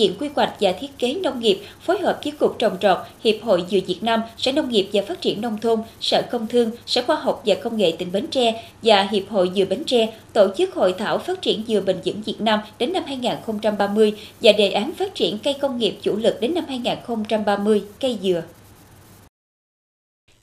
Viện Quy hoạch và Thiết kế Nông nghiệp phối hợp với Cục Trồng trọt, Hiệp hội Dừa Việt Nam, Sở Nông nghiệp và Phát triển Nông thôn, Sở Công Thương, Sở Khoa học và Công nghệ tỉnh Bến Tre và Hiệp hội Dừa Bến Tre tổ chức hội thảo phát triển dừa bền vững Việt Nam đến năm 2030 và đề án phát triển cây công nghiệp chủ lực đến năm 2030 cây dừa.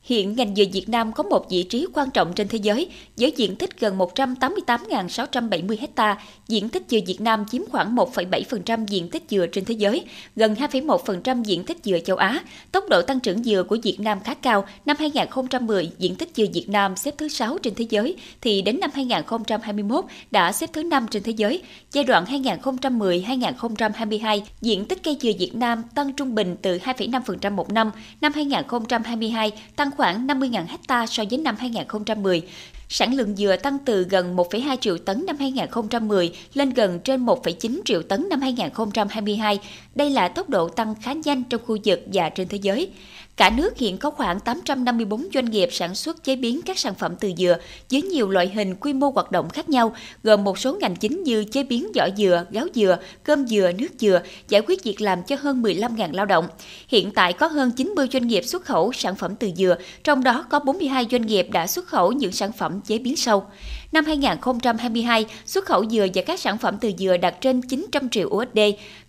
Hiện ngành dừa Việt Nam có một vị trí quan trọng trên thế giới với diện tích gần 188.670 ha. Diện tích dừa Việt Nam chiếm khoảng 1,7% diện tích dừa trên thế giới, gần 2,1% diện tích dừa châu Á. Tốc độ tăng trưởng dừa của Việt Nam khá cao. Năm 2010, diện tích dừa Việt Nam xếp thứ 6 trên thế giới, thì đến năm 2021 đã xếp thứ 5 trên thế giới. Giai đoạn 2010-2022, diện tích cây dừa Việt Nam tăng trung bình từ 2,5% một năm. Năm 2022 tăng tăng khoảng 50.000 hecta so với năm 2010. Sản lượng dừa tăng từ gần 1,2 triệu tấn năm 2010 lên gần trên 1,9 triệu tấn năm 2022. Đây là tốc độ tăng khá nhanh trong khu vực và trên thế giới. Cả nước hiện có khoảng 854 doanh nghiệp sản xuất chế biến các sản phẩm từ dừa với nhiều loại hình quy mô hoạt động khác nhau, gồm một số ngành chính như chế biến giỏ dừa, gáo dừa, cơm dừa, nước dừa, giải quyết việc làm cho hơn 15.000 lao động. Hiện tại có hơn 90 doanh nghiệp xuất khẩu sản phẩm từ dừa, trong đó có 42 doanh nghiệp đã xuất khẩu những sản phẩm chế biến sâu. Năm 2022, xuất khẩu dừa và các sản phẩm từ dừa đạt trên 900 triệu USD.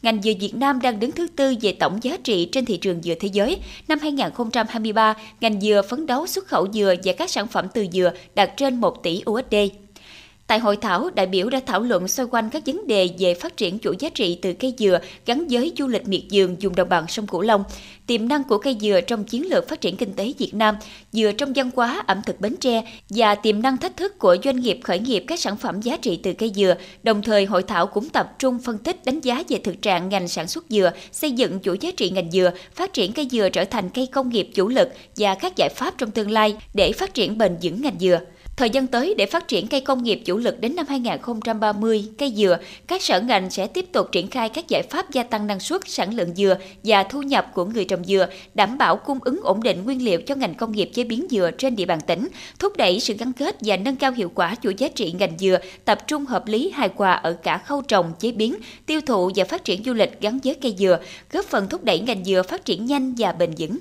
Ngành dừa Việt Nam đang đứng thứ tư về tổng giá trị trên thị trường dừa thế giới. Năm 2023, ngành dừa phấn đấu xuất khẩu dừa và các sản phẩm từ dừa đạt trên 1 tỷ USD. Tại hội thảo, đại biểu đã thảo luận xoay quanh các vấn đề về phát triển chuỗi giá trị từ cây dừa gắn với du lịch miệt vườn dùng đồng bằng sông Cửu Long, tiềm năng của cây dừa trong chiến lược phát triển kinh tế Việt Nam, dừa trong văn hóa ẩm thực Bến Tre và tiềm năng thách thức của doanh nghiệp khởi nghiệp các sản phẩm giá trị từ cây dừa. Đồng thời, hội thảo cũng tập trung phân tích đánh giá về thực trạng ngành sản xuất dừa, xây dựng chuỗi giá trị ngành dừa, phát triển cây dừa trở thành cây công nghiệp chủ lực và các giải pháp trong tương lai để phát triển bền vững ngành dừa. Thời gian tới để phát triển cây công nghiệp chủ lực đến năm 2030, cây dừa, các sở ngành sẽ tiếp tục triển khai các giải pháp gia tăng năng suất, sản lượng dừa và thu nhập của người trồng dừa, đảm bảo cung ứng ổn định nguyên liệu cho ngành công nghiệp chế biến dừa trên địa bàn tỉnh, thúc đẩy sự gắn kết và nâng cao hiệu quả chuỗi giá trị ngành dừa, tập trung hợp lý hài hòa ở cả khâu trồng, chế biến, tiêu thụ và phát triển du lịch gắn với cây dừa, góp phần thúc đẩy ngành dừa phát triển nhanh và bền vững.